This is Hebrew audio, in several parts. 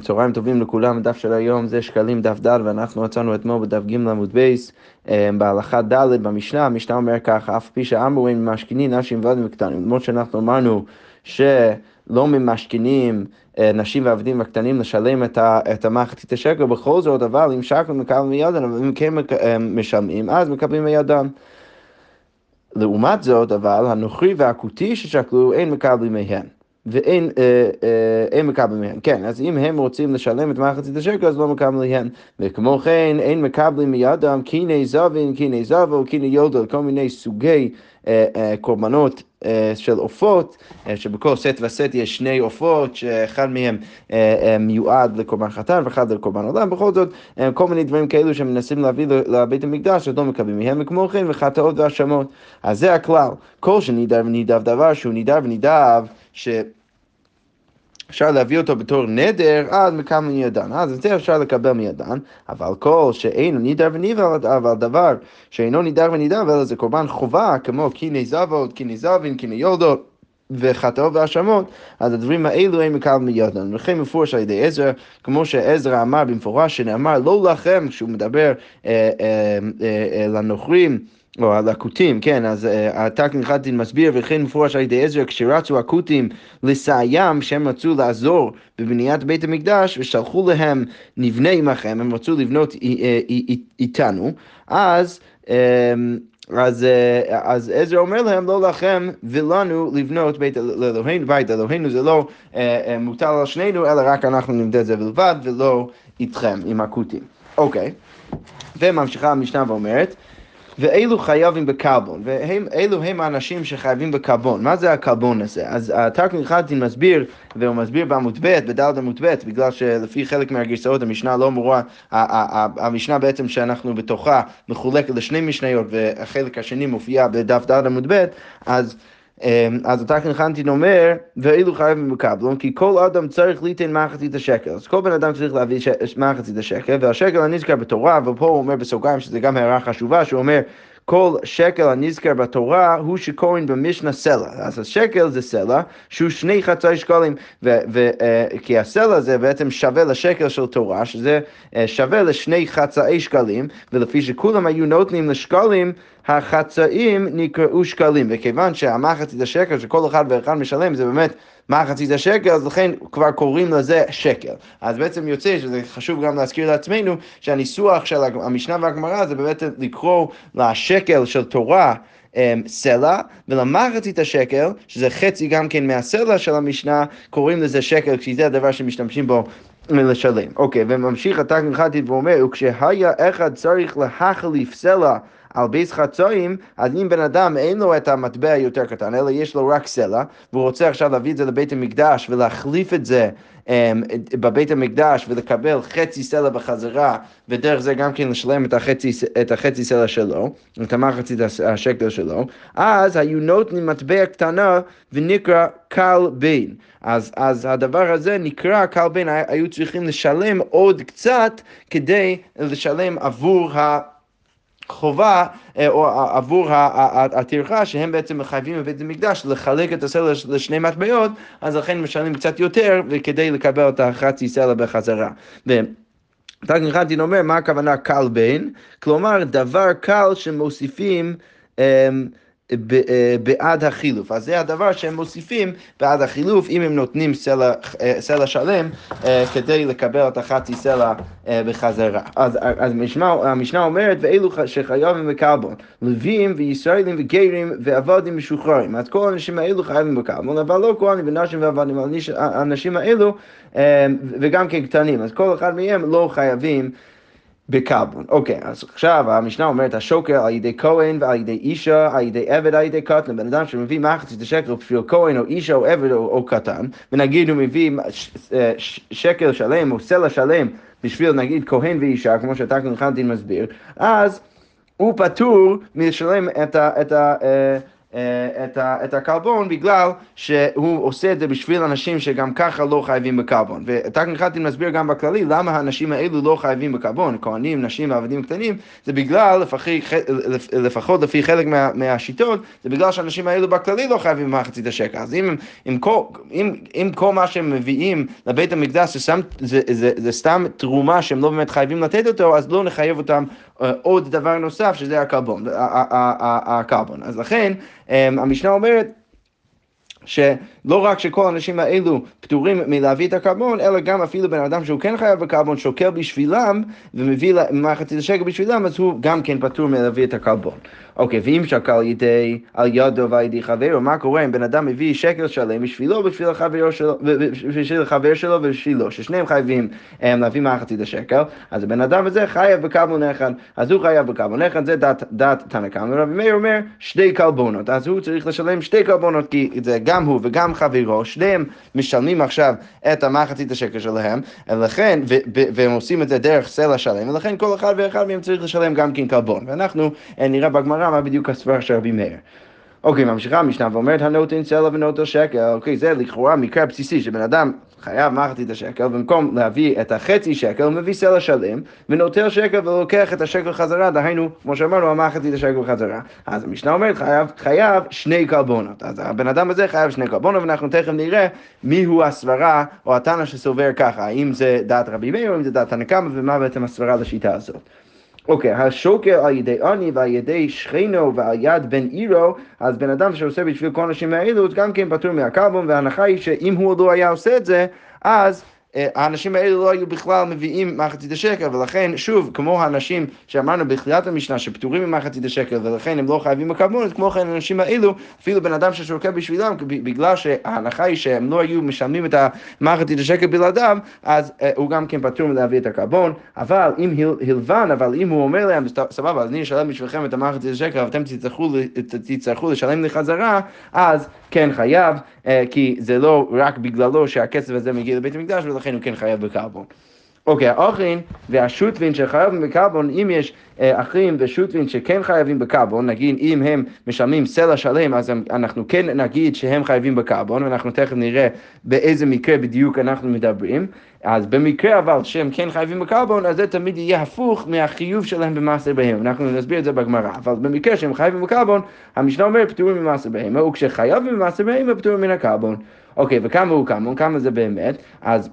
צהריים טובים לכולם, הדף של היום זה שקלים דף ד' ואנחנו מצאנו אתמול בדף ג' עמוד בייס בהלכה ד' במשנה, המשנה אומר ככה, אף פי שאמורים ממשכנים נשים ועבדים וקטנים, למרות שאנחנו אמרנו שלא ממשכנים נשים ועבדים וקטנים לשלם את המחצית השקל, בכל זאת, אבל אם שקל מקבלים מידם, אבל אם כן משלמים, אז מקבלים מידם. לעומת זאת, אבל הנוכרי והכותי ששקלו אין מקבלים מהם. ואין אה, אה, מקבלים מהם. כן, אז אם הם רוצים לשלם את מחצית השקל, אז לא מקבלים מהם. וכמו כן, אין מקבלים מידם קיני זבין, קיני זבו, קיני יולדו, כל מיני סוגי אה, אה, קורבנות אה, של עופות, אה, שבכל סט וסט יש שני עופות, שאחד מהם אה, מיועד לקורבן חתן ואחד לקורבן עולם, בכל זאת, כל מיני דברים כאלו שמנסים להביא לבית המקדש, אז לא מקבלים מהם, וכמו כן, וחטאות והאשמות. אז זה הכלל, כל שנידב ונידב דבר שהוא נידב ונידב, ש... אפשר להביא אותו בתור נדר, אז מקבל מידן. אז את זה אפשר לקבל מידן, אבל כל שאינו נידר וניבל, אבל דבר שאינו נידר ונידר, אלא זה קורבן חובה, כמו קיני זבות, קיני זבין, קיני יולדות. וחטאו והאשמות, אז הדברים האלו הם מקבלים מידן. וכן מפורש על ידי עזרא, כמו שעזרא אמר במפורש, שנאמר לא לכם, כשהוא מדבר אה, אה, אה, לנוכרים, או על הכותים, כן, אז התק נחלתין מסביר וכן מפורש על ידי עזרא כשרצו הכותים לסיים שהם רצו לעזור בבניית בית המקדש ושלחו להם נבנה עמכם, הם רצו לבנות איתנו, אז אז, אז עזרא אומר להם, לא לכם ולנו לבנות בית לאלוהינו, בית אלוהינו זה לא מוטל על שנינו, אלא רק אנחנו את זה בלבד, ולא איתכם, עם הכותים. אוקיי, וממשיכה המשנה ואומרת, ואלו חייבים בקלבון, ואלו הם האנשים שחייבים בקלבון. מה זה הקלבון הזה? אז הטרקמין חלטין מסביר, והוא מסביר בעמוד ב', בדלת עמוד ב', בגלל שלפי חלק מהגרסאות המשנה לא אמורה, המשנה בעצם שאנחנו בתוכה מחולקת לשני משניות, והחלק השני מופיע בדף דלת עמוד ב', אז... אז התקן חנטין אומר, ואילו חייבים בקבלון, כי כל אדם צריך ליתן מחצית השקל. אז כל בן אדם צריך להביא מחצית השקל, והשקל הנזכר בתורה, ופה הוא אומר בסוגריים, שזה גם הערה חשובה, שהוא אומר, כל שקל הנזכר בתורה הוא שקוראים במשנה סלע. אז השקל זה סלע שהוא שני חצי שקלים, ו- ו- uh, כי הסלע זה בעצם שווה לשקל של תורה, שזה uh, שווה לשני חצאי שקלים, ולפי שכולם היו נותנים לשקלים, החצאים נקראו שקלים, וכיוון שהמחצית השקל שכל אחד ואחד משלם זה באמת מחצית השקל, אז לכן כבר קוראים לזה שקל. אז בעצם יוצא שזה חשוב גם להזכיר לעצמנו שהניסוח של המשנה והגמרא זה באמת לקרוא לשקל של תורה סלע, ולמחצית השקל, שזה חצי גם כן מהסלע של המשנה, קוראים לזה שקל, כי זה הדבר שמשתמשים בו לשלם. אוקיי, וממשיך התג מחטית ואומר, וכשהיה אחד צריך להחליף סלע על בייס חצויים, אז אם בן אדם אין לו את המטבע היותר קטן, אלא יש לו רק סלע, והוא רוצה עכשיו להביא את זה לבית המקדש ולהחליף את זה um, בבית המקדש ולקבל חצי סלע בחזרה, ודרך זה גם כן לשלם את החצי, את החצי סלע שלו, את המחצית השקל שלו, אז היו נותנים מטבע קטנה ונקרא קל בין. אז, אז הדבר הזה נקרא קל בין, היו צריכים לשלם עוד קצת כדי לשלם עבור ה... חובה אה, או עבור הטרחה שהם בעצם מחייבים בבית המקדש לחלק את הסלע לשני מטבעות, אז לכן משלמים קצת יותר כדי לקבל את החצי סלע בחזרה. תג נחלטין אומר מה הכוונה קל בין, כלומר דבר קל שמוסיפים אמ, אה, בעד החילוף. אז זה הדבר שהם מוסיפים בעד החילוף, אם הם נותנים סלע, אה, סלע שלם אה, כדי לקבל את החצי סלע בחזרה. אז, אז המשנה, המשנה אומרת, ואלו שחייבים בקלבון, לווים וישראלים וגרים ועבדים משוחררים. אז כל האנשים האלו חייבים בקלבון, אבל לא כהנים ונשים ועבדים, האנשים האלו וגם כן קטנים, אז כל אחד מהם לא חייבים בקלבון. אוקיי, אז עכשיו המשנה אומרת השוקר על ידי כהן ועל ידי אישה, על ידי עבד, על ידי קטן, בן אדם שמביא מחצית השקל בשביל כהן או אישה או עבד או, או קטן, ונגיד הוא מביא אה, שקל שלם או סלע שלם בשביל נגיד כהן ואישה, כמו שאתה כאן חנטין מסביר, אז הוא פטור מלשלם את ה... את ה אה, את, ה, את הקלבון בגלל שהוא עושה את זה בשביל אנשים שגם ככה לא חייבים בקלבון. ותכף התחלתי להסביר גם בכללי למה האנשים האלו לא חייבים בקלבון, כהנים, נשים ועבדים קטנים, זה בגלל, לפחי, לפחות לפי חלק מה, מהשיטות, זה בגלל שהאנשים האלו בכללי לא חייבים במחצית השקל. אז אם, אם, כל, אם, אם כל מה שהם מביאים לבית המקדש זה, זה, זה, זה, זה סתם תרומה שהם לא באמת חייבים לתת אותו, אז לא נחייב אותם אה, עוד דבר נוסף שזה הקלבון. הקלבון. אז לכן אמ, המשנה אומרת שלא רק שכל האנשים האלו פטורים מלהביא את הקרבון, אלא גם אפילו בן אדם שהוא כן חייב בקרבון, שוקל בשבילם ומביא מחצית השקל בשבילם, אז הוא גם כן פטור מלהביא את הקרבון. אוקיי, ואם שקל ידי, על ידו ועל ידי חברו, מה קורה אם בן אדם מביא שקל שלם בשבילו, בשביל החבר שלו, בשביל החבר שלו ובשבילו, ששניהם חייבים um, להביא מחצית השקל, אז הבן אדם הזה חייב בקרבון אחד, אז הוא חייב בקרבון אחד, זה דת, דת תנא קמא, ורבי מאיר אומר שתי קלבונות, אז הוא צריך לשלם שתי קלבונות, כי זה גם הוא וגם חברו, שניהם משלמים עכשיו את המחצית השקל שלהם, ולכן, והם עושים את זה דרך סלע שלם, ולכן כל אחד ואחד מהם צריך לשלם גם כן קלבון, ואנחנו אה, נראה בגמרא מה בדיוק הסברה של רבי מאיר. אוקיי, ממשיכה המשנה ואומרת הנותן סלע ונותן שקל, אוקיי, זה לכאורה מקרה בסיסי שבן אדם חייב מחצית השקל, במקום להביא את החצי שקל, הוא מביא סלע שלם, ונוטל שקל ולוקח את השקל חזרה, דהיינו, כמו שאמרנו, המחצית השקל חזרה. אז המשנה אומרת, חייב, חייב שני קלבונות. אז הבן אדם הזה חייב שני קלבונות, ואנחנו תכף נראה מיהו הסברה, או התנא שסובר ככה, האם זה דעת רבי מאיר, או אם זה דעת הנקמה, ומה בעצם הסברה לשיטה הזאת. אוקיי, okay, השוקל על ידי עני ועל ידי שכנו ועל יד בן עירו, אז בן אדם שעושה בשביל כל האנשים האלו, גם כן פטור מהקרבון, וההנחה היא שאם הוא לא היה עושה את זה, אז האנשים האלה לא היו בכלל מביאים מחצית השקל, ולכן, שוב, כמו האנשים שאמרנו בתחילת המשנה, שפטורים ממחצית השקל, ולכן הם לא חייבים מקרבונת, כמו כן האנשים האלו, אפילו בן אדם ששורקה בשבילם, בגלל שההנחה היא שהם לא היו משלמים את המחצית השקל בלעדיו, אז uh, הוא גם כן פטור מלהביא את הקרבון, אבל אם הלבן, אבל אם הוא אומר להם, סבבה, אז אני אשלם בשבילכם את המחצית השקל, ואתם תצטרכו, תצטרכו לשלם לי חזרה, אז כן חייב, כי זה לא רק בגללו שהכסף הזה מגיע לבית המקדש, ולכן הוא כן חייב בקרבון. אוקיי, האחים והשוטבין שחייבים בקרבון, אם יש אה, אחים ושוטבין שכן חייבים בקרבון, נגיד אם הם משלמים סלע שלם, אז אנחנו כן נגיד שהם חייבים בקרבון, ואנחנו תכף נראה באיזה מקרה בדיוק אנחנו מדברים. אז במקרה אבל שהם כן חייבים בקרבון, אז זה תמיד יהיה הפוך מהחיוב שלהם במעשר בהמה. אנחנו נסביר את זה בגמרא. אבל במקרה שהם חייבים בקרבון, המשנה אומרת פטורים ממעשר בהמה, וכשחייבים במעשר בהמה פטורים מן הקרבון. אוקיי, וכמה הוא קרבון? כמה זה באמת? אז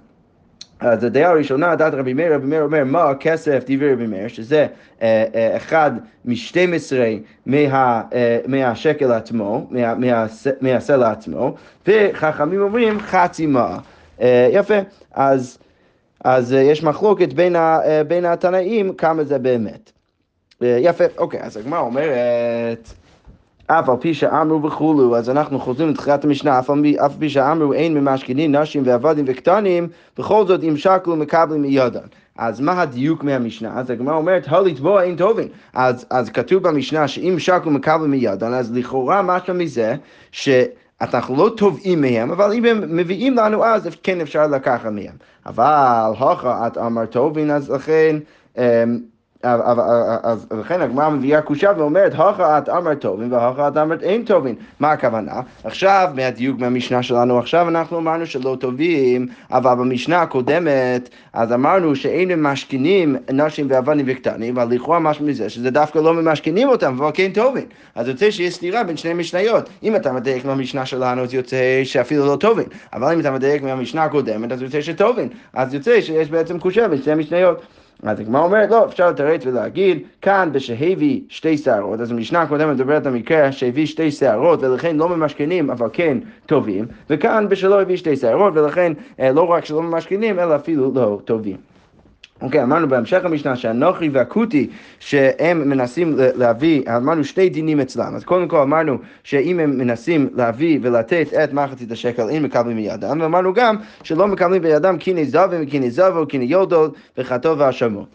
אז הדעה הראשונה, דעת רבי מאיר, רבי מאיר אומר, מה הכסף דברי רבי מאיר, שזה אה, אה, אחד משתים עשרה מה, אה, מהשקל עצמו, מה, מה, מהסלע עצמו, וחכמים אומרים חצי מה. אה, יפה, אז, אז אה, יש מחלוקת בין, ה, אה, בין התנאים כמה זה באמת. אה, יפה, אוקיי, אז הגמרא אומרת... אף על פי שאמרו וכולו, אז אנחנו חוזרים לתחילת המשנה, אף על פי שאמרו אין ממשכנים נשים ועבדים וקטנים, בכל זאת אם שקלו מקבלים מידן. אז מה הדיוק מהמשנה? אז הגמרא אומרת, הלתבוע אין טובין. אז, אז כתוב במשנה שאם שקלו מקבלים מידן, אז לכאורה משהו מזה, שאנחנו לא תובעים מהם, אבל אם הם מביאים לנו אז כן אפשר לקחת מהם. אבל הוכה את אמרת טובין, אז לכן... אז לכן הגמרא מביאה קושה ואומרת, הוכה את אמרת טובין והוכה את אמרת אין טובין. מה הכוונה? עכשיו, מהדיוק מהמשנה שלנו, עכשיו אנחנו אמרנו שלא טובים, אבל במשנה הקודמת, אז אמרנו שאין ממשכנים נשים ועבדים וקטנים, אבל לכאורה משהו מזה שזה דווקא לא ממשכנים אותם, אבל כן טובין. אז יוצא שיש סתירה בין שני משניות. אם אתה מדייק מהמשנה שלנו, אז יוצא שאפילו לא טובין. אבל אם אתה מדייק מהמשנה הקודמת, אז יוצא שטובין. אז יוצא שיש בעצם קושה בין שני משניות. אז הגמרא אומרת, לא, אפשר לתרץ ולהגיד, כאן בשהביא שתי שערות, אז המשנה הקודמת מדברת על מקרה שהביא שתי שערות ולכן לא ממשכנים אבל כן טובים, וכאן בשלא הביא שתי שערות ולכן אה, לא רק שלא ממשכנים אלא אפילו לא טובים. אוקיי, okay, אמרנו בהמשך המשנה שהנוכרי והכותי שהם מנסים להביא, אמרנו שתי דינים אצלם. אז קודם כל אמרנו שאם הם מנסים להביא ולתת את מחצית השקל, אין מקבלים מידם, ואמרנו גם שלא מקבלים בידם קיני זבים וקיני זבו, קיני יולדות וחטוא ואשמו.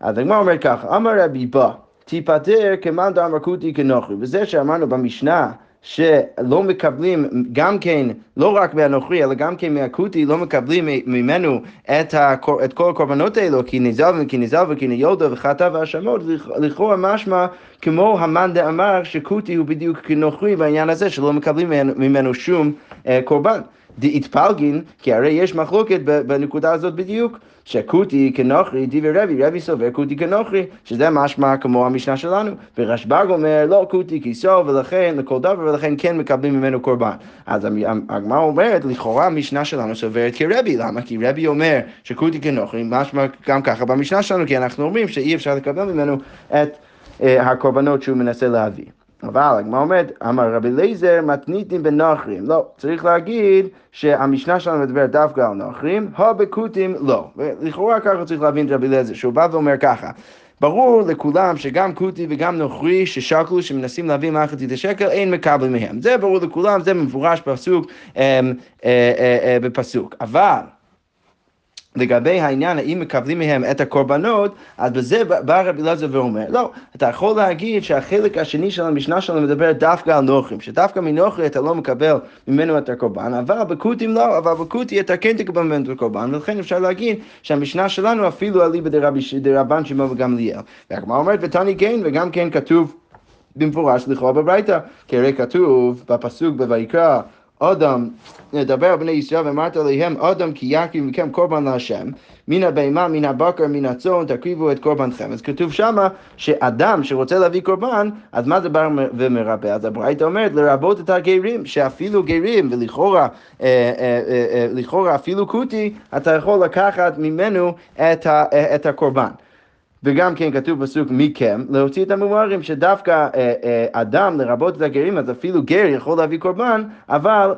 אז הגמרא אומר ככה, אמר רבי בא, תיפטר כמאן דאמר כותי כנוכרי. וזה שאמרנו במשנה שלא מקבלים גם כן, לא רק מהנוכרי, אלא גם כן מהכותי, לא מקבלים ממנו את, הקור, את כל הקורבנות האלו, כי נזל וכי נזל וכי ניולדו וחטא והאשמות, לכאורה משמע כמו המאן דאמר שכותי הוא בדיוק כנוכרי בעניין הזה, שלא מקבלים ממנו שום אה, קורבן. דאיתפלגין, כי הרי יש מחלוקת בנקודה הזאת בדיוק, שכותי כנוכרי, דיבי רבי, רבי סובר כותי כנוכרי, שזה משמע כמו המשנה שלנו. ורשב"ג אומר, לא כותי כיסו, ולכן, לכל דבר, ולכן כן מקבלים ממנו קורבן. אז הגמרא אומרת, לכאורה המשנה שלנו סוברת כרבי, למה? כי רבי אומר שכותי כנוכרי, משמע גם ככה במשנה שלנו, כי אנחנו אומרים שאי אפשר לקבל ממנו את אה, הקורבנות שהוא מנסה להביא. אבל הגמרא אומרת, אמר רבי אליעזר מתניתים בנוכרים. לא, צריך להגיד שהמשנה שלנו מדברת דווקא על נוכרים, הבקוטים לא. ולכאורה ככה צריך להבין את רבי אליעזר, שהוא בא ואומר ככה. ברור לכולם שגם כותי וגם נוכרי ששקלו, שמנסים להביא מחצית השקל, אין מקבלים מהם. זה ברור לכולם, זה מפורש בפסוק, אה, אה, אה, בפסוק. אבל לגבי העניין האם מקבלים מהם את הקורבנות, אז בזה בא רבי אלעזר ואומר, לא, אתה יכול להגיד שהחלק השני של המשנה שלנו מדבר דווקא על נוכרים, שדווקא מנוכרי אתה לא מקבל ממנו את הקורבן, אבל בקוטים לא, אבל בקוטי אתה כן תקבל ממנו את הקורבן, ולכן אפשר להגיד שהמשנה שלנו אפילו אליבא דרבן שמעון וגמליאל. והגמרא אומרת, ותני כן, וגם כן כתוב במפורש לכאורה בברייתא, כי הרי כתוב בפסוק בויקרא אדם, נדבר בני ישראל ואמרת עליהם, אדם כי יקריב מכם קורבן להשם, מן הבהמה, מן הבקר, מן הצאן, תקריבו את קורבנכם. אז כתוב שמה שאדם שרוצה להביא קורבן, אז מה זה בא ומרפא? אז הברייתא אומרת לרבות את הגרים, שאפילו גרים, ולכאורה אה, אה, אה, לכאורה אפילו כותי, אתה יכול לקחת ממנו את, ה, את הקורבן. וגם כן כתוב בסוג מכם, להוציא את המומרים שדווקא אה, אה, אדם, לרבות את הגרים, אז אפילו גר יכול להביא קורבן, אבל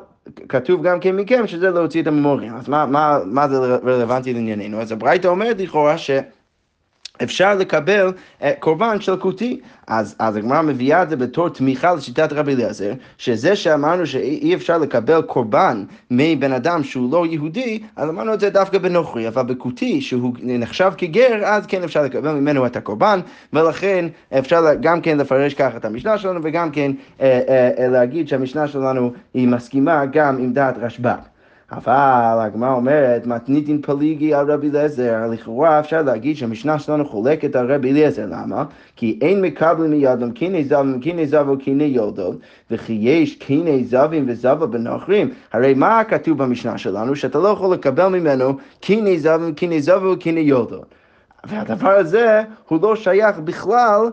כתוב גם כן מכם שזה להוציא את המומרים. אז מה, מה, מה זה רלוונטי לענייננו? אז הברייתא אומרת לכאורה ש... אפשר לקבל uh, קורבן של כותי. אז, אז הגמרא מביאה את זה בתור תמיכה לשיטת רבי אליעזר, שזה שאמרנו שאי אפשר לקבל קורבן מבן אדם שהוא לא יהודי, אז אמרנו את זה דווקא בנוכרי, אבל בכותי, שהוא נחשב כגר, אז כן אפשר לקבל ממנו את הקורבן, ולכן אפשר גם כן לפרש ככה את המשנה שלנו, וגם כן uh, uh, uh, להגיד שהמשנה שלנו היא מסכימה גם עם דעת רשב"ג. אבל הגמרא אומרת, מתניתין פליגי על רבי אליעזר, לכאורה אפשר להגיד שהמשנה שלנו חולקת על רבי אליעזר, למה? כי אין מקבלים מידם קיני זבים, קיני זבו, קיני יולדות, וכי יש קיני זבים וזבו בנוכרים. הרי מה כתוב במשנה שלנו? שאתה לא יכול לקבל ממנו קיני זבים, קיני זבו, קיני יולדות. והדבר הזה הוא לא שייך בכלל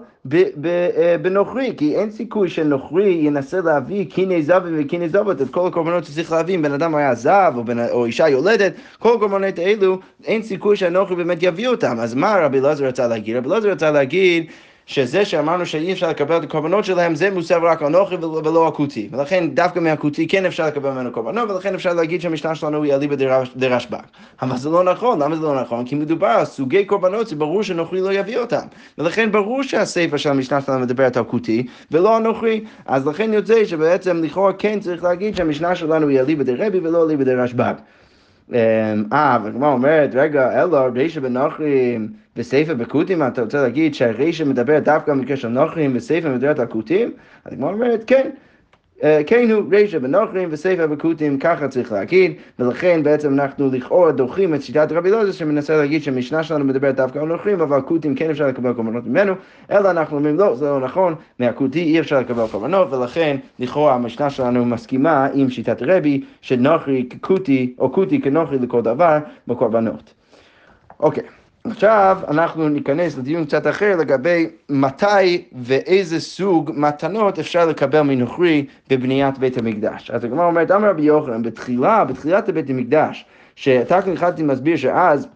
בנוכרי, כי אין סיכוי שנוכרי ינסה להביא קיני זבים וקיני זבות, את כל הקורבנות שצריך להביא, אם בן אדם היה זב או, בן, או אישה יולדת, כל הקורבנות האלו, אין סיכוי שהנוכרי באמת יביא אותם. אז מה רבי אלעזר רצה להגיד? רבי אלעזר רצה להגיד שזה שאמרנו שאי אפשר לקבל את הקורבנות שלהם, זה מוסר רק אנוכי ולא הכותי. ולכן דווקא מהכותי כן אפשר לקבל ממנו קורבנות, ולכן אפשר להגיד שהמשנה שלנו היא אליבא דרשב"ג. אבל זה לא נכון, למה זה לא נכון? כי מדובר על סוגי קורבנות, זה ברור שנוכרי לא יביא אותם. ולכן ברור שהסיפא של המשנה שלנו מדברת על כותי, ולא הנוכרי. אז לכן יוצא שבעצם לכאורה כן צריך להגיד שהמשנה שלנו היא אליבא דרבי ולא אליבא דרשב"ג. אה, והגמרא אומרת, רגע, אלא רישא בנוכרים וספר בכותים, אתה רוצה להגיד שהרישא מדבר דווקא במקרה של נוכרים וספר מדברת על כותים? אז הגמרא אומרת, כן. כן הוא רישא בנוכרים וספר בכותים, ככה צריך להגיד, ולכן בעצם אנחנו לכאורה דוחים את שיטת רבי אלעזר שמנסה להגיד שהמשנה שלנו מדברת דווקא על נוכרים, אבל כותים כן אפשר לקבל קורבנות ממנו, אלא אנחנו אומרים לא, זה לא נכון, מהכותי אי אפשר לקבל קורבנות, ולכן לכאורה המשנה שלנו מסכימה עם שיטת רבי, שנוכרי ככותי, או כותי כנוכרי לכל דבר בקורבנות. אוקיי. Okay. עכשיו אנחנו ניכנס לדיון קצת אחר לגבי מתי ואיזה סוג מתנות אפשר לקבל מנוכרי בבניית בית המקדש. אז הגמרא אומרת, אמר רבי יוחנן, בתחילה, בתחילת בית המקדש, שאתה כאן התחלתי מסביר שאז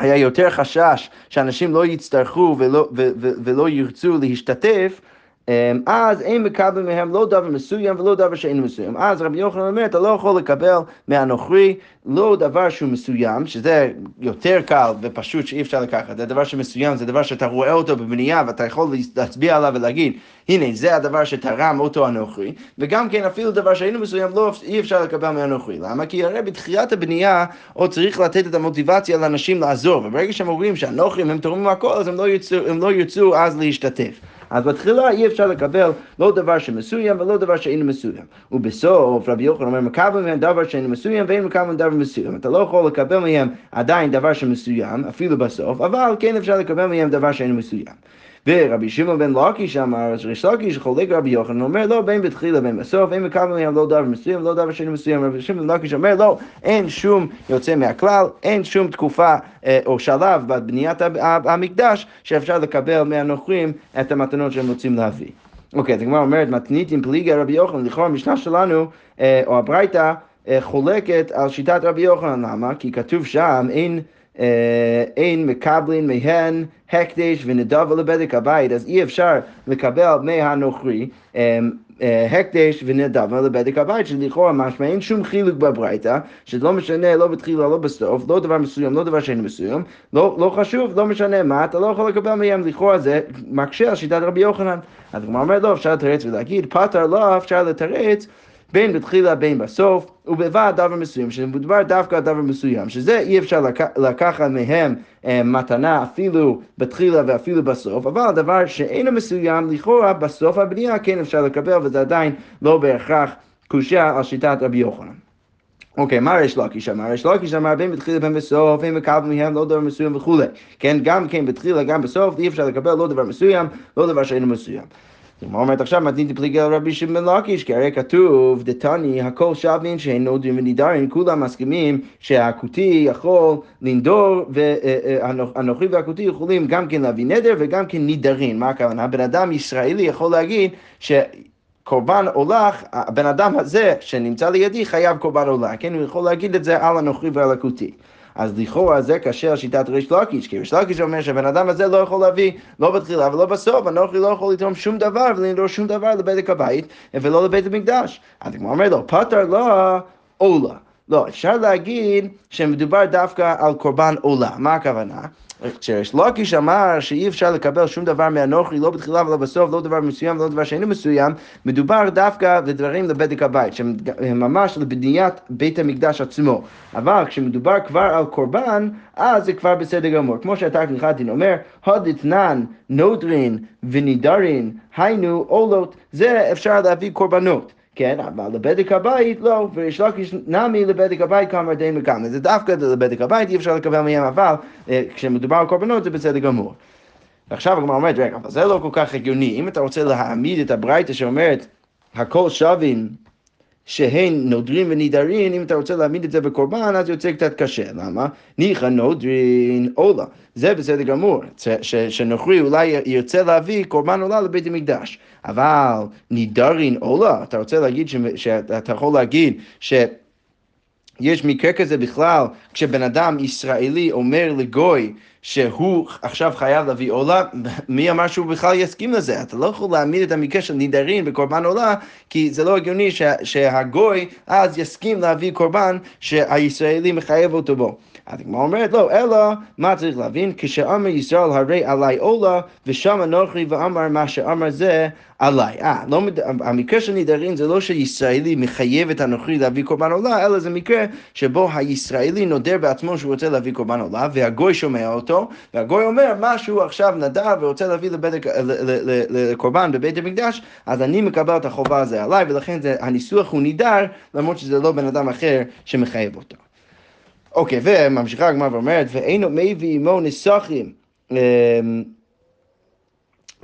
היה יותר חשש שאנשים לא יצטרכו ולא, ו, ו, ולא ירצו להשתתף, אז אין מקבל מהם לא דבר מסוים ולא דבר שאין מסוים. אז רבי יוחנן אומר, אתה לא יכול לקבל מהנוכרי לא דבר שהוא מסוים, שזה יותר קל ופשוט שאי אפשר לקחת, זה דבר שמסוים, זה דבר שאתה רואה אותו בבנייה ואתה יכול להצביע עליו ולהגיד, הנה זה הדבר שתרם אותו הנוכרי, וגם כן אפילו דבר שאינו מסוים לא, אי אפשר לקבל מהנוכרי. למה? כי הרי בתחילת הבנייה עוד צריך לתת את המוטיבציה לאנשים לעזור, וברגע שהם אומרים שהנוכרים הם תורמים הכל, אז הם לא ירצו, לא אז להשתתף. אז בתחילה אי אפשר לקבל לא דבר שמסוים ולא דבר שאינו מסוים. ובסוף רבי יוחנן אומר, מקבל מהם דבר שאינו מסוים ואין מקבל מהם דבר מסוים. אתה לא יכול לקבל מהם עדיין דבר שמסוים, אפילו בסוף, אבל כן אפשר לקבל מהם דבר שאינו מסוים. ורבי שמעון בן לקיש אמר, ריש לקיש חולק רבי יוחנן, אומר לא בין בתחילה בין בסוף, אין מקבל מהם לא דבר מסוים, לא דבר שאינו מסוים, רבי שמעון בן לקיש אומר לא, אין שום יוצא מהכלל, אין שום תקופה אה, או שלב בבניית המקדש שאפשר לקבל מהנוכרים את המתנות שהם רוצים להביא. אוקיי, אז הגמרא אומרת, מתניתים פליגי רבי יוחנן, לכאורה המשנה שלנו, אה, או הברייתא, אה, חולקת על שיטת רבי יוחנן, למה? כי כתוב שם, אין... אה, אין מקבלין מהן הקדש ונדבה לבדק הבית, אז אי אפשר לקבל מהנוכרי אה, אה, הקדש ונדבה לבדק הבית, שלכאורה משמע אין שום חילוק בברייתא, שזה לא משנה לא בתחילה לא בסוף, לא דבר מסוים, לא דבר שאין מסוים, לא, לא חשוב, לא משנה מה, אתה לא יכול לקבל מהם, לכאורה זה מקשה על שיטת רבי יוחנן. אז הוא אומר לא, אפשר לתרץ ולהגיד, פתר לא, אפשר לתרץ בין בתחילה בין בסוף, ובלבד דבר מסוים, שמדובר דווקא על דבר מסוים, שזה אי אפשר לק... לקחת מהם אה, מתנה אפילו בתחילה ואפילו בסוף, אבל דבר שאינו מסוים, לכאורה בסוף הבנייה כן אפשר לקבל, וזה עדיין לא בהכרח קושייה על שיטת רבי יוחנן. אוקיי, מה ריש לקיש אמר? ריש לקיש אמר בין בתחילה בין בסוף, הם מקבלים מהם לא דבר מסוים וכולי. כן, גם כן בתחילה, גם בסוף, אי אפשר לקבל לא דבר מסוים, לא דבר שאינו מסוים. הגמרא אומרת עכשיו מתניתי פליגי על רבי שמעון לקיש, כי הרי כתוב, דתני, הכל שווין שאין נודרים ונידרים, כולם מסכימים שהכותי יכול לנדור, והנוכרי והכותי יכולים גם כן להביא נדר וגם כן נידרים. מה הכוונה? בן אדם ישראלי יכול להגיד ש... קורבן עולך, הבן אדם הזה שנמצא לידי חייב קורבן עולך, כן? הוא יכול להגיד את זה על הנוכרי ועל הכותי. אז לכאורה זה קשה על שיטת ריש לקיש, כי ריש לקיש אומר שהבן אדם הזה לא יכול להביא לא בתחילה ולא בסוף, אנוכי לא יכול לתרום שום דבר ולנדור שום דבר לבדק הבית ולא לבית המקדש. אז הוא אומר לו, פטר לא עולה. לא, אפשר להגיד שמדובר דווקא על קורבן עולה. מה הכוונה? כשריש לקיש אמר שאי אפשר לקבל שום דבר מהנוכרי, לא בתחילה ולא בסוף, לא דבר מסוים ולא דבר שאינו מסוים, מדובר דווקא בדברים לבדק הבית, שהם ממש לבניית בית המקדש עצמו. אבל כשמדובר כבר על קורבן, אז זה כבר בסדר גמור. כמו שאתה כנכדין אומר, הודתנן, נודרין ונידרין, היינו עולות, זה אפשר להביא קורבנות. כן, אבל לבדק הבית לא, ויש לקיש נמי לבדק הבית כמה די מכמה. זה דווקא לבדק הבית, אי אפשר לקבל מהם, אבל אה, כשמדובר על קורבנות זה בסדר גמור. ועכשיו הגמרא אומרת, רגע, אבל זה לא כל כך הגיוני. אם אתה רוצה להעמיד את הברייתא שאומרת, הכל שווים שהן נודרים ונידרים, אם אתה רוצה להעמיד את זה בקורבן, אז יוצא קצת קשה. למה? ניחא נודרין עולה. זה בסדר גמור, שנוכרי אולי ירצה להביא קורבן עולה לבית המקדש. אבל נידרין עולה, אתה רוצה להגיד, שאתה יכול להגיד ש... יש מקרה כזה בכלל, כשבן אדם ישראלי אומר לגוי שהוא עכשיו חייב להביא עולה, מי אמר שהוא בכלל יסכים לזה? אתה לא יכול להעמיד את המקרה של נידרין בקורבן עולה, כי זה לא הגיוני שה, שהגוי אז יסכים להביא קורבן שהישראלי מחייב אותו בו. אז הגמרא אומרת, לא, אלא מה צריך להבין? כשאמר ישראל הרי עלי עולה, ושם אנוכי ואמר מה שאמר זה עליי. אה, לא, המקרה של נדרים זה לא שישראלי מחייב את הנוכרי להביא קורבן עולה, אלא זה מקרה שבו הישראלי נודר בעצמו שהוא רוצה להביא קורבן עולה, והגוי שומע אותו, והגוי אומר, מה שהוא עכשיו נדר ורוצה להביא לבדק, לקורבן בבית המקדש, אז אני מקבל את החובה הזה עליי, ולכן זה, הניסוח הוא נידר, למרות שזה לא בן אדם אחר שמחייב אותו. אוקיי, וממשיכה הגמרא ואומרת, ואינו מביא עמו נסכים. אמ,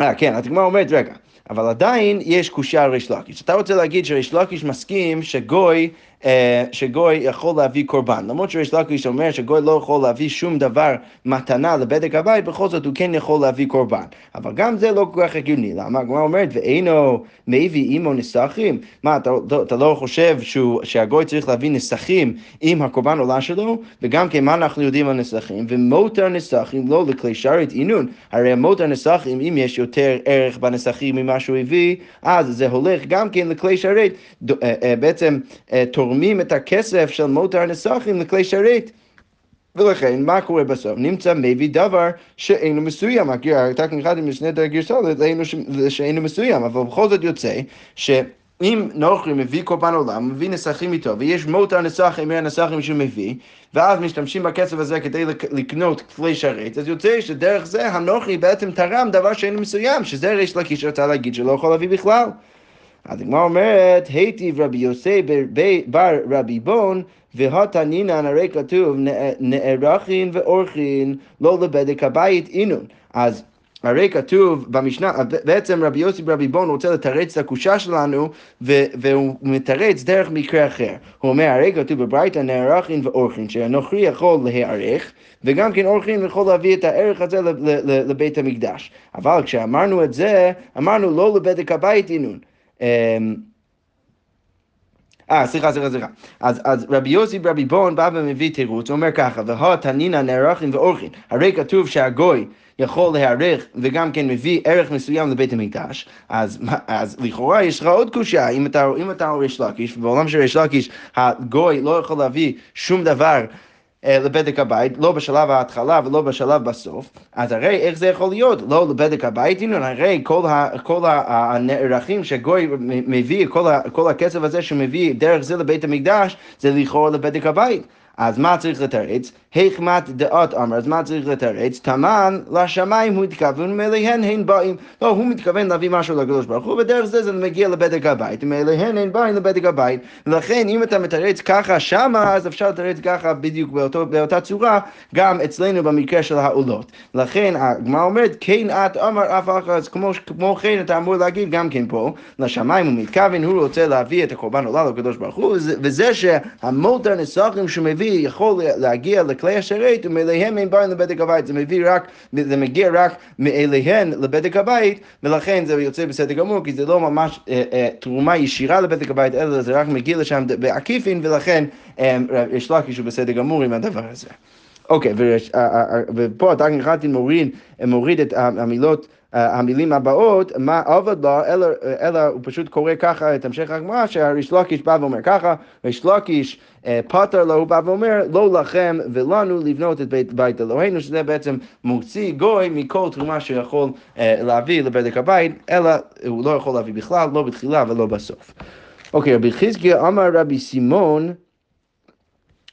אה, כן, הגמרא אומרת, רגע, אבל עדיין יש קושייה על ריש לקיש. אתה רוצה להגיד שריש לקיש מסכים שגוי שגוי יכול להביא קורבן. למרות שריש לקיש אומר שגוי לא יכול להביא שום דבר מתנה לבדק הבית, בכל זאת הוא כן יכול להביא קורבן. אבל גם זה לא כל כך הגיוני. למה? הגמרא אומרת, ואינו מביא עמו נסכים? מה, אתה, אתה, אתה לא חושב שהוא, שהגוי צריך להביא נסכים עם הקורבן עולה שלו? וגם כן, מה אנחנו יודעים על נסכים? ומותר נסכים לא לכלי שרת עינון. הרי מותר נסכים, אם יש יותר ערך בנסכים ממה שהוא הביא, אז זה הולך גם כן לכלי שרת. אה, אה, בעצם תור תורמים את הכסף של מותר נסכים לכלי שרת. ולכן, מה קורה בסוף? נמצא מביא דבר שאינו מסוים. הייתה כאן עם משנה הגרסה שאינו מסוים, אבל בכל זאת יוצא ש... אם נוכרי מביא קורבן עולם, מביא נסכים איתו, ויש מות הנסכים מהנסכים שהוא מביא, ואז משתמשים בכסף הזה כדי לקנות כלי שרת, אז יוצא שדרך זה הנוכרי בעצם תרם דבר שאין מסוים, שזה ריש לקיש רצה להגיד שלא יכול להביא בכלל. אז הגמרא אומרת, היטיב רבי יוסי בר רבי בון, והתנינן הרי כתוב נערכין ואורחין לא לבדק הבית אינון. אז הרי כתוב במשנה, בעצם רבי יוסי ברבי בון רוצה לתרץ את הקושה שלנו, והוא מתרץ דרך מקרה אחר. הוא אומר, הרי כתוב בברייתא נערכין ואורחין, שהנוכרי יכול להיערך, וגם כן אורחין יכול להביא את הערך הזה לבית המקדש. אבל כשאמרנו את זה, אמרנו לא לבדק הבית אינון. אמ, אה, סליחה, סליחה, סליחה. אז, אז רבי יוסי ברבי בון בא ומביא תירוץ, הוא אומר ככה, והא תנינא נערכין ואורחין. הרי כתוב שהגוי יכול להערך וגם כן מביא ערך מסוים לבית המקדש, אז, אז לכאורה יש לך עוד קושייה, אם אתה, אם אתה ריש לקיש, ובעולם של ריש לקיש הגוי לא יכול להביא שום דבר לבדק הבית, לא בשלב ההתחלה ולא בשלב בסוף, אז הרי איך זה יכול להיות? לא לבדק הבית, הנה, הרי כל, ה, כל הנערכים שגוי מביא, כל, ה, כל הכסף הזה שמביא דרך זה לבית המקדש, זה לכאורה לבדק הבית. אז מה צריך לתרץ? היכמת דעות אמר, אז מה צריך לתרץ? תמן לשמיים הוא התכוון, מאליהן הן באים. לא, הוא מתכוון להביא משהו לקדוש ברוך הוא, ודרך זה זה מגיע לבדק הבית, מאליהן הן באים לבדק הבית. ולכן אם אתה מתרץ ככה שמה, אז אפשר לתרץ ככה בדיוק באותו, באותה צורה, גם אצלנו במקרה של העולות. לכן הגמרא אומרת, כן את אמר אף אחד, אז כמו, כמו כן אתה אמור להגיד גם כן פה, לשמיים הוא מתכוון, הוא רוצה להביא את הקורבן עולה לקדוש ברוך הוא, וזה שהמולטר נסחים שמביא יכול להגיע לכלי השרת ומאליהם אין באים לבדק הבית, זה מביא רק, זה מגיע רק מאליהן לבדק הבית ולכן זה יוצא בסדר גמור כי זה לא ממש אה, אה, תרומה ישירה לבדק הבית אלא זה רק מגיע לשם בעקיפין ולכן אה, יש לקיש הוא בסדר גמור עם הדבר הזה. אוקיי, ופה התגן חתין מוריד, מוריד את המילות המילים הבאות, מה עבד לו, אלא, אלא הוא פשוט קורא ככה את המשך הגמרא, שהריש לקיש בא ואומר ככה, ריש לקיש אה, פטר לו, הוא בא ואומר, לא לכם ולנו לבנות את בית, בית אלוהינו, שזה בעצם מוציא גוי מכל תרומה שיכול אה, להביא לבדק הבית, אלא הוא לא יכול להביא בכלל, לא בתחילה ולא בסוף. אוקיי, רבי חזקיה אמר רבי סימון,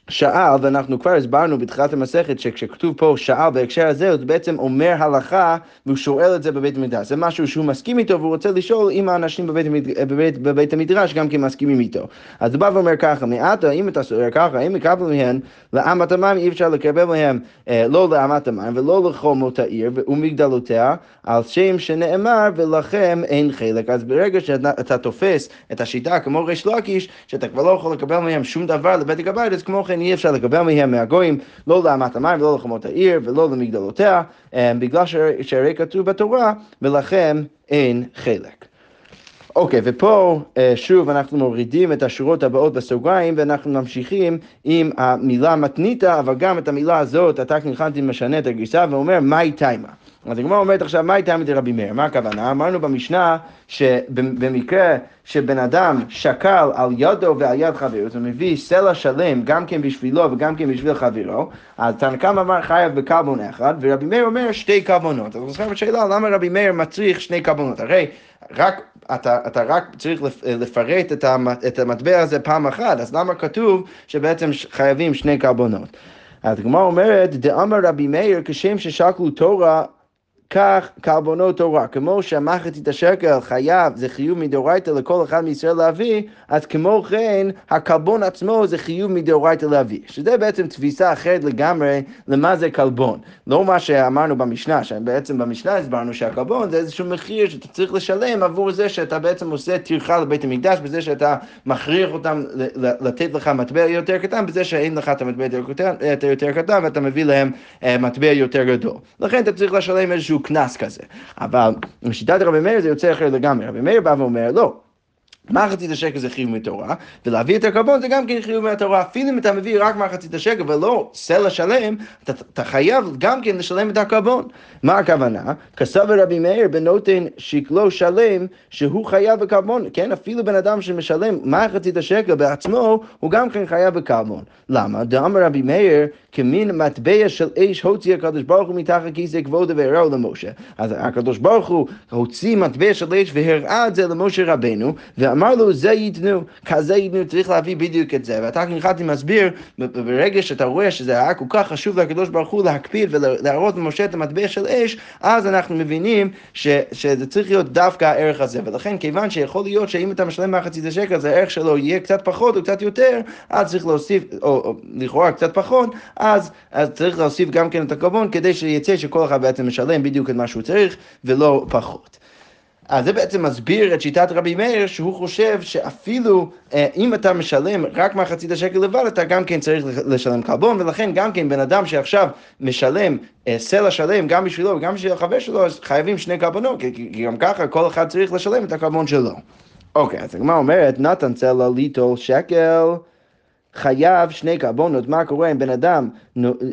שאל, ואנחנו כבר הסברנו בתחילת המסכת שכשכתוב פה שאל בהקשר הזה, הוא בעצם אומר הלכה והוא שואל את זה בבית המדרש. זה משהו שהוא מסכים איתו והוא רוצה לשאול אם האנשים בבית, בבית, בבית המדרש גם כן מסכימים איתו. אז הוא בא ואומר ככה, מעטה, אם אתה סוער ככה, אם יקבל מהם לאמת המים, אי אפשר לקבל מהם אה, לא לאמת המים ולא לחומות העיר ומגדלותיה, על שם שנאמר ולכם אין חלק. אז ברגע שאתה תופס את השיטה כמו ריש לקיש, שאתה כבר לא יכול לקבל מהם שום דבר לבית הבית, אז כמו כן לכן אי אפשר לקבל מהם מהגויים לא לאמת המים ולא לחומות העיר ולא למגדלותיה, אה, בגלל שהרי כתוב בתורה, ולכם אין חלק. אוקיי, okay, ופה אה, שוב אנחנו מורידים את השורות הבאות בסוגריים ואנחנו ממשיכים עם המילה מתניתא, אבל גם את המילה הזאת, אתה כנכנתי משנה את הגרסה ואומר מהי תימה. אז הגמרא אומרת עכשיו, מהי תימה דרבי מאיר? מה הכוונה? אמרנו במשנה שבמקרה שבן אדם שקל על ידו ועל יד חברו, הוא מביא סלע שלם גם כן בשבילו וגם כן בשביל חברו, אז תנקם אמר חייב בקלבון אחד, ורבי מאיר אומר שתי קלבונות. אז זוכר בשאלה למה רבי מאיר מצריך שני קלבונות? הרי רק, אתה, אתה רק צריך לפרט את המטבע הזה פעם אחת, אז למה כתוב שבעצם חייבים שני קלבונות? אז אומרת, דאמר רבי מאיר כשם ששקלו תורה כך קלבונות תורה, כמו שהמחצית השקל חייב, זה חיוב מדאורייתא לכל אחד מישראל להביא, אז כמו כן הקלבון עצמו זה חיוב מדאורייתא להביא. שזה בעצם תפיסה אחרת לגמרי למה זה קלבון. לא מה שאמרנו במשנה, שבעצם במשנה הסברנו שהקלבון זה איזשהו מחיר שאתה צריך לשלם עבור זה שאתה בעצם עושה טרחה לבית המקדש, בזה שאתה מכריח אותם לתת לך מטבע יותר קטן, בזה שאין לך את המטבע יותר קטן, קטן ואתה מביא להם אה, מטבע יותר גדול. לכן אתה צריך לשלם איזשהו איזשהו קנס כזה. אבל בשיטת רבי מאיר זה יוצא אחר לגמרי. רבי מאיר בא ואומר, לא. מחצית השקל זה חיוב מתורה, ולהביא את הקרבון זה גם כן חיוב מהתורה. אפילו אם אתה מביא רק מחצית השקל ולא סלע שלם, אתה, אתה חייב גם כן לשלם את הקרבון. מה הכוונה? כסב רבי מאיר בנותן שקלו שלם, שהוא חייב בקרבון. כן, אפילו בן אדם שמשלם מחצית השקל בעצמו, הוא גם כן חייב בקרבון. למה? דאמר רבי מאיר, כמין מטבע של אש הוציא הקדוש ברוך הוא מתחת כיסא כבודו והראו למשה. אז הקדוש ברוך הוא הוציא מטבע של אש והראה את זה למשה רבנו, ואמר אמר לו, זה ייתנו, כזה ייתנו, צריך להביא בדיוק את זה. ואתה כנחתי מסביר, ברגע שאתה רואה שזה היה כל כך חשוב לקדוש ברוך הוא להקפיד ולהראות למשה את המטבע של אש, אז אנחנו מבינים ש, שזה צריך להיות דווקא הערך הזה. ולכן, כיוון שיכול להיות שאם אתה משלם מחצית השקל, אז הערך שלו יהיה קצת פחות או קצת יותר, אז צריך להוסיף, או, או לכאורה קצת פחות, אז, אז צריך להוסיף גם כן את הקרבון, כדי שיצא שכל אחד בעצם משלם בדיוק את מה שהוא צריך, ולא פחות. אז זה בעצם מסביר את שיטת רבי מאיר, שהוא חושב שאפילו אה, אם אתה משלם רק מחצית השקל לבד, אתה גם כן צריך לשלם קלבון, ולכן גם כן בן אדם שעכשיו משלם אה, סלע שלם גם בשבילו וגם בשביל החבר שלו, אז חייבים שני קלבונות, כי, כי גם ככה כל אחד צריך לשלם את הקלבון שלו. אוקיי, אז הגמרא אומרת, נתן סלע ליטול שקל. חייב שני קרבונות, מה קורה אם בן אדם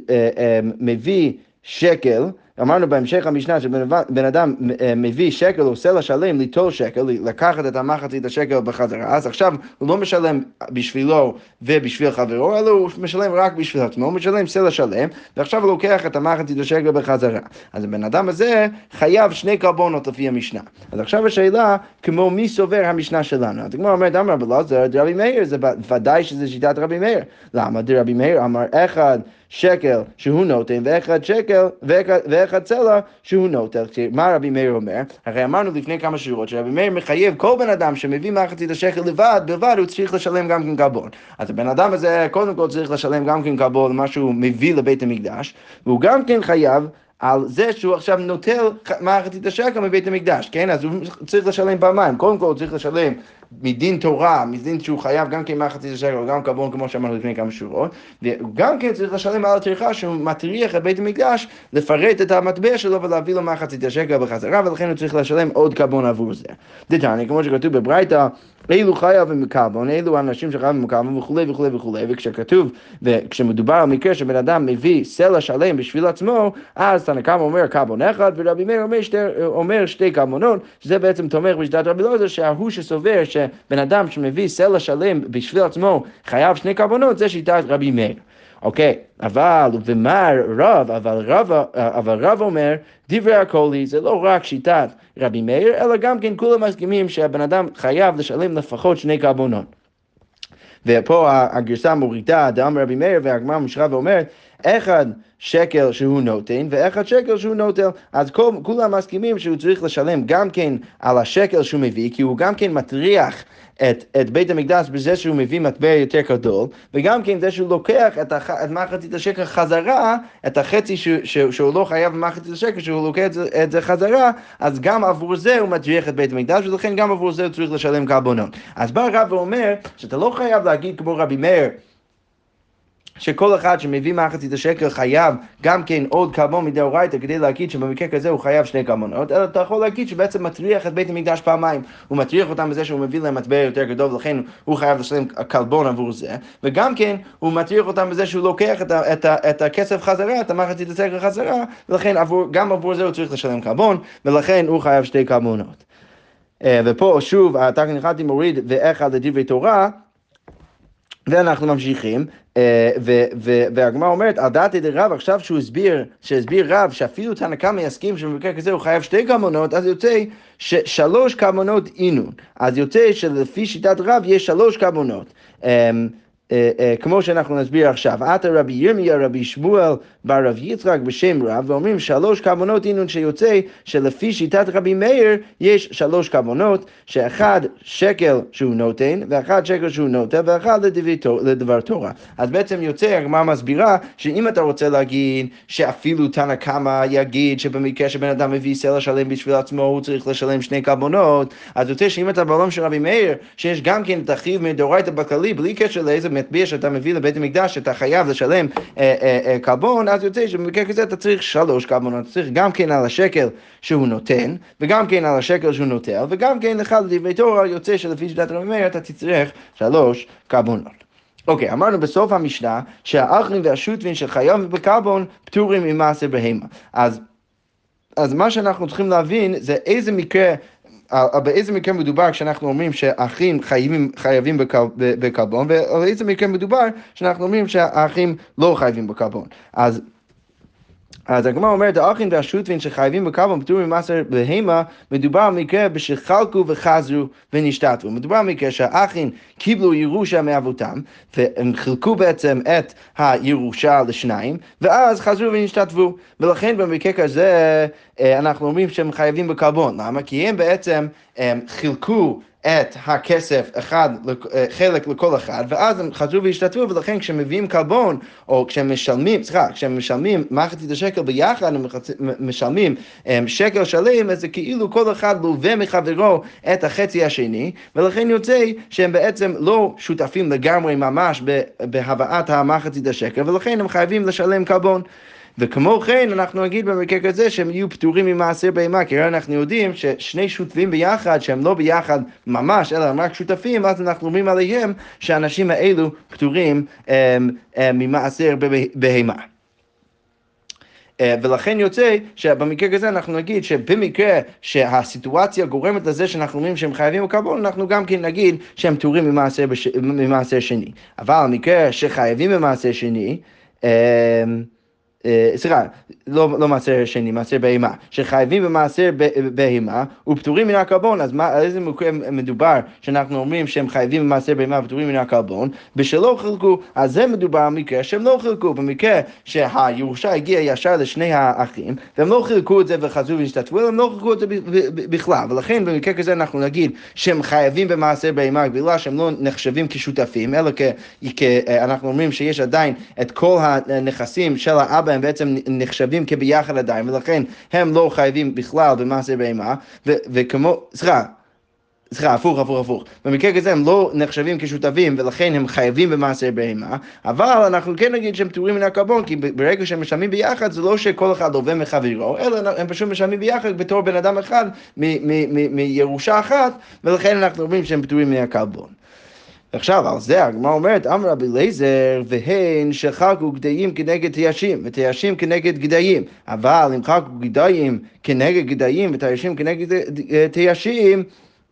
אה, מביא שקל, אמרנו בהמשך המשנה שבן אדם אה, מביא שקל או סלע שלם ליטול שקל, לקחת את המחצית השקל בחזרה, אז עכשיו הוא לא משלם בשבילו ובשביל חברו, אלא הוא משלם רק בשביל עצמו, הוא משלם סלע שלם, ועכשיו הוא לוקח את המחצית השקל בחזרה. אז הבן אדם הזה חייב שני קרבונות לפי המשנה. אז עכשיו השאלה, כמו מי סובר המשנה שלנו? אז הגמרא אומרת, אמר רבי אלעזר, רבי מאיר, זה ודאי שזה שיטת רבי מאיר. למה? דרבי מאיר אמר אחד שקל שהוא נותן, ואחד שקל, ואחד צלע שהוא נוטל. מה רבי מאיר אומר? הרי אמרנו לפני כמה שורות שרבי מאיר מחייב כל בן אדם שמביא מחצית השקל לבד, בלבד הוא צריך לשלם גם כן קלבון. אז הבן אדם הזה קודם כל צריך לשלם גם כן קלבון למה שהוא מביא לבית המקדש, והוא גם כן חייב על זה שהוא עכשיו נוטל מחצית השקל מבית המקדש, כן? אז הוא צריך לשלם פעמיים. קודם כל הוא צריך לשלם מדין תורה, מדין שהוא חייב גם כן מחצית השקל וגם קבון כמו שאמרנו לפני כמה שורות, וגם כן צריך לשלם על הטרחה שהוא מטריח את בית המקדש לפרט את המטבע שלו ולהביא לו מחצית השקל בחזרה, ולכן הוא צריך לשלם עוד קבון עבור זה. דתניא, כמו שכתוב בברייתא, אילו חייבים מקרבון, אילו אנשים שחייבים מקרבון וכולי וכולי וכולי, וכשכתוב, וכשמדובר על מקרה שבן אדם מביא סלע שלם בשביל עצמו, אז תנא קמא אומר קרבון אחד, ורבי מאיר אומר, שתי, קרבונות, שזה בעצם תומך בשיטת רבי אלעזר, שההוא שסובר שבן אדם שמביא סלע שלם בשביל עצמו חייב שני קרבונות, זה שיטת רבי מאיר. אוקיי, אבל ומה רב, אבל רב, אבל רב אומר, דברי הקולי זה לא רק שיטת רבי מאיר, אלא גם כן כולם מסכימים שהבן אדם חייב לשלם לפחות שני קרבונות. ופה הגרסה מורידה, דאמר רבי מאיר, והגמרא משרה ואומרת, אחד שקל שהוא נותן ואחד שקל שהוא נוטל, אז כל, כולם מסכימים שהוא צריך לשלם גם כן על השקל שהוא מביא, כי הוא גם כן מטריח את, את בית המקדש בזה שהוא מביא מטבע יותר גדול, וגם כן זה שהוא לוקח את, הח, את מחצית השקל חזרה, את החצי ש, ש, שהוא לא חייב במחצית השקל, שהוא לוקח את זה, את זה חזרה, אז גם עבור זה הוא מטריח את בית המקדש, ולכן גם עבור זה הוא צריך לשלם קרבונות. אז בא רב ואומר שאתה לא חייב להגיד כמו רבי מאיר, שכל אחד שמביא מחצית השקל חייב גם כן עוד קרבון מדאורייתא כדי להגיד שבמקרה כזה הוא חייב שני קרבונות, אלא אתה יכול להגיד שבעצם מטריח את בית המקדש פעמיים. הוא מטריח אותם בזה שהוא מביא להם מטבע יותר גדול ולכן הוא חייב לשלם קלבון עבור זה, וגם כן הוא מטריח אותם בזה שהוא לוקח את, ה, את, ה, את הכסף חזרה, את המחצית השקל חזרה, ולכן עבור, גם עבור זה הוא צריך לשלם קרבון, ולכן הוא חייב שתי קרבונות. אה, ופה שוב, התקן אחד מוריד ואחד לדברי תורה ואנחנו ממשיכים, והגמרא אומרת, על דעתי דרב, עכשיו שהוא הסביר, שהסביר רב, שאפילו תנא קמא יסכים שבמקרה כזה הוא חייב שתי קמונות, אז יוצא ששלוש קמונות אינון. אז יוצא שלפי שיטת רב יש שלוש קמונות. אה, אה, כמו שאנחנו נסביר עכשיו, עתה רבי ירמיה, רבי שמואל, בר רב יצחק בשם רב, ואומרים שלוש כוונות אינון שיוצא שלפי שיטת רבי מאיר יש שלוש כוונות, שאחד שקל שהוא נותן, ואחד שקל שהוא נותן, ואחד לדבר תורה. אז בעצם יוצא, הגמרא מסבירה, שאם אתה רוצה להגיד שאפילו תנא קמא יגיד שבמקרה שבן אדם מביא סלע שלם בשביל עצמו, הוא צריך לשלם שני כוונות, אז יוצא שאם אתה בעולם של רבי מאיר, שיש גם כן את החיוב מדאורייתא בכללי, בלי קשר לאיזה מטבע שאתה מביא לבית המקדש, אתה חייב לשלם אה, אה, אה, קלבון, אז יוצא שבמקרה כזה אתה צריך שלוש קלבונות, אתה צריך גם כן על השקל שהוא נותן, וגם כן על השקל שהוא נוטל, וגם כן אחד לדברי תורה יוצא שלפי שיטת רבי מאיר אתה תצטרך שלוש קלבונות. אוקיי, okay, אמרנו בסוף המשנה שהאחרים והשוטבין של חייב בקלבון פטורים ממעשר בהמה. אז, אז מה שאנחנו צריכים להבין זה איזה מקרה באיזה מקרה מדובר כשאנחנו אומרים שהאחים חייבים, חייבים בקלבון, איזה מקרה מדובר שאנחנו אומרים שהאחים לא חייבים בקלבון. אז אז הגמרא אומרת, האחים והשוטבין שחייבים בקרבן פטורים ממעשר בהמה, מדובר על מקרה שחלקו וחזרו ונשתתפו. מדובר על מקרה שהאחים קיבלו ירושה מאבותם, והם חילקו בעצם את הירושה לשניים, ואז חזרו ונשתתפו. ולכן במקרה כזה אה, אנחנו אומרים שהם חייבים בקרבון. למה? כי הם בעצם הם חילקו את הכסף אחד, אה, חלק לכל אחד, ואז הם חזרו והשתתפו, ולכן כשמביאים קלבון, או כשהם משלמים, סליחה, כשהם משלמים מחצית השקל ביחד, הם משלמים אה, שקל שלם, אז זה כאילו כל אחד לווה מחברו את החצי השני, ולכן יוצא שהם בעצם לא שותפים לגמרי ממש בהבאת המחצית השקל, ולכן הם חייבים לשלם קלבון. וכמו כן אנחנו נגיד במקרה כזה שהם יהיו פטורים ממעשר בהמה, כי אנחנו יודעים ששני שותפים ביחד, שהם לא ביחד ממש, אלא הם רק שותפים, אז אנחנו אומרים עליהם שהאנשים האלו פטורים הם, הם, ממעשר בהמה. אה, ולכן יוצא שבמקרה כזה אנחנו נגיד שבמקרה שהסיטואציה גורמת לזה שאנחנו אומרים שהם חייבים בקרבון, אנחנו גם כן נגיד שהם פטורים ממעשר, בש... ממעשר שני. אבל המקרה שחייבים במעשר שני, אה, סליחה, לא, לא מעשר שני, מעשר בהמה, שחייבים במעשר בהמה ופטורים מן הקרבון, אז מה, על איזה מקרה מדובר שאנחנו אומרים שהם חייבים במעשר בהמה ופטורים מן הקרבון, בשלא חילקו, אז זה מדובר על מקרה שהם לא חילקו, במקרה שהירושה הגיעה ישר לשני האחים, והם לא חילקו את זה וחזרו והשתתפו, הם לא חילקו את זה בכלל, ולכן במקרה כזה אנחנו נגיד שהם חייבים במעשר בהמה בגלל שהם לא נחשבים כשותפים, אלא כי אנחנו אומרים שיש עדיין את כל הנכסים של האבא הם בעצם נחשבים כביחד עדיין, ולכן הם לא חייבים בכלל במעשה בהמה, וכמו, סליחה, סליחה, הפוך, הפוך, הפוך. במקרה כזה הם לא נחשבים כשותפים ולכן הם חייבים במעשר בהמה, אבל אנחנו כן נגיד שהם פטורים מן הקרבון, כי ברגע שהם משלמים ביחד זה לא שכל אחד לווה מחברו, אלא הם פשוט משלמים ביחד בתור בן אדם אחד מירושה אחת, ולכן אנחנו אומרים שהם פטורים מן הקרבון. עכשיו, על זה הגמרא אומרת, אמר רבי אליעזר, והן שחקו גדיים כנגד תיישים, ותיישים כנגד גדיים. אבל אם חקו גדיים כנגד גדיים ותיישים כנגד תיישים,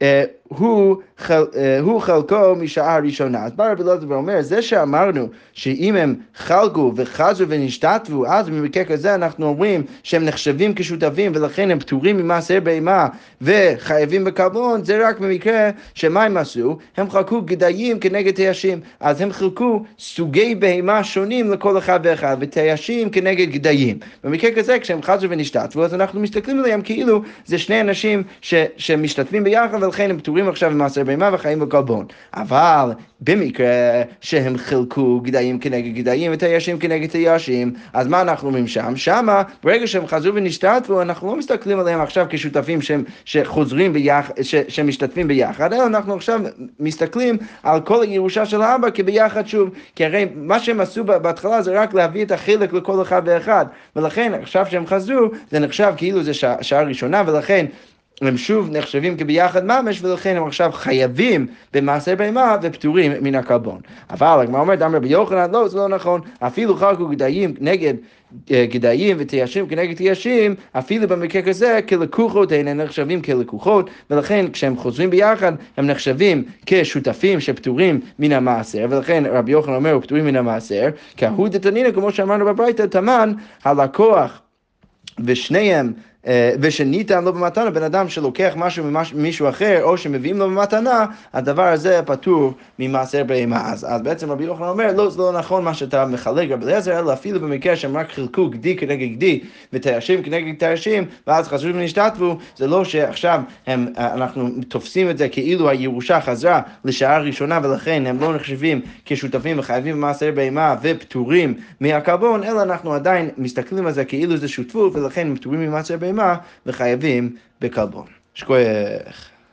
אה, הוא, חל, אה, הוא חלקו משעה הראשונה. אז בא רבי אלעזר ואומר, זה שאמרנו שאם הם חלקו וחזו ונשתתפו, אז במקרה כזה אנחנו אומרים שהם נחשבים כשותפים ולכן הם פטורים ממעשר בהמה וחייבים בקרבון, זה רק במקרה שמה הם עשו? הם חלקו גדיים כנגד תיישים. אז הם חילקו סוגי בהמה שונים לכל אחד ואחד, ותיישים כנגד גדיים. במקרה כזה, כשהם חזו ונשתתפו, אז אנחנו מסתכלים עליהם כאילו זה שני אנשים ש, שמשתתפים ביחד ולכן הם פטורים עכשיו במעשר בהמה וחיים בקלבון. אבל במקרה שהם חילקו גדיים כנגד גדיים ותיישים כנגד תיישים, אז מה אנחנו אומרים שם? שמה, ברגע שהם חזרו ונשתתפו, אנחנו לא מסתכלים עליהם עכשיו כשותפים שהם, שחוזרים ביחד, שמשתתפים ביחד, אלא אנחנו עכשיו מסתכלים על כל הירושה של האבא כביחד שוב, כי הרי מה שהם עשו בהתחלה זה רק להביא את החלק לכל אחד ואחד, ולכן עכשיו שהם חזרו, זה נחשב כאילו זה שעה, שעה ראשונה, ולכן הם שוב נחשבים כביחד ממש, ולכן הם עכשיו חייבים במעשה בהמה ופטורים מן הקרבון. אבל הגמרא אומרת, אמר רבי יוחנן, לא, זה לא נכון, אפילו חלקו גדיים נגד אה, גדיים ותיישים כנגד תיישים, אפילו במקרה כזה כלקוחות הן נחשבים כלקוחות, ולכן כשהם חוזרים ביחד הם נחשבים כשותפים שפטורים מן המעשר, ולכן רבי יוחנן אומר, פטורים מן המעשר, כי ההוא דתנינא, כמו שאמרנו בברייתא, תמן הלקוח ושניהם ושניתן לו במתנה, בן אדם שלוקח משהו ממישהו אחר, או שמביאים לו במתנה, הדבר הזה פטור ממעשר בהמה. אז, אז בעצם רבי יוחנן אומר, לא, זה לא נכון מה שאתה מחלק רבי אליעזר, אלא אפילו במקרה שהם רק חילקו גדי כנגד גדי, ותיישים כנגד תיישים, ואז חזרו ונשתתפו, זה לא שעכשיו הם, אנחנו תופסים את זה כאילו הירושה חזרה לשעה ראשונה, ולכן הם לא נחשבים כשותפים וחייבים במעשר בהמה ופטורים מהקרבון, אלא אנחנו עדיין מסתכלים על זה כאילו זה שותפות, ולכן הם פטורים ממעשר בהמה וחייבים בקלבון. שכוח.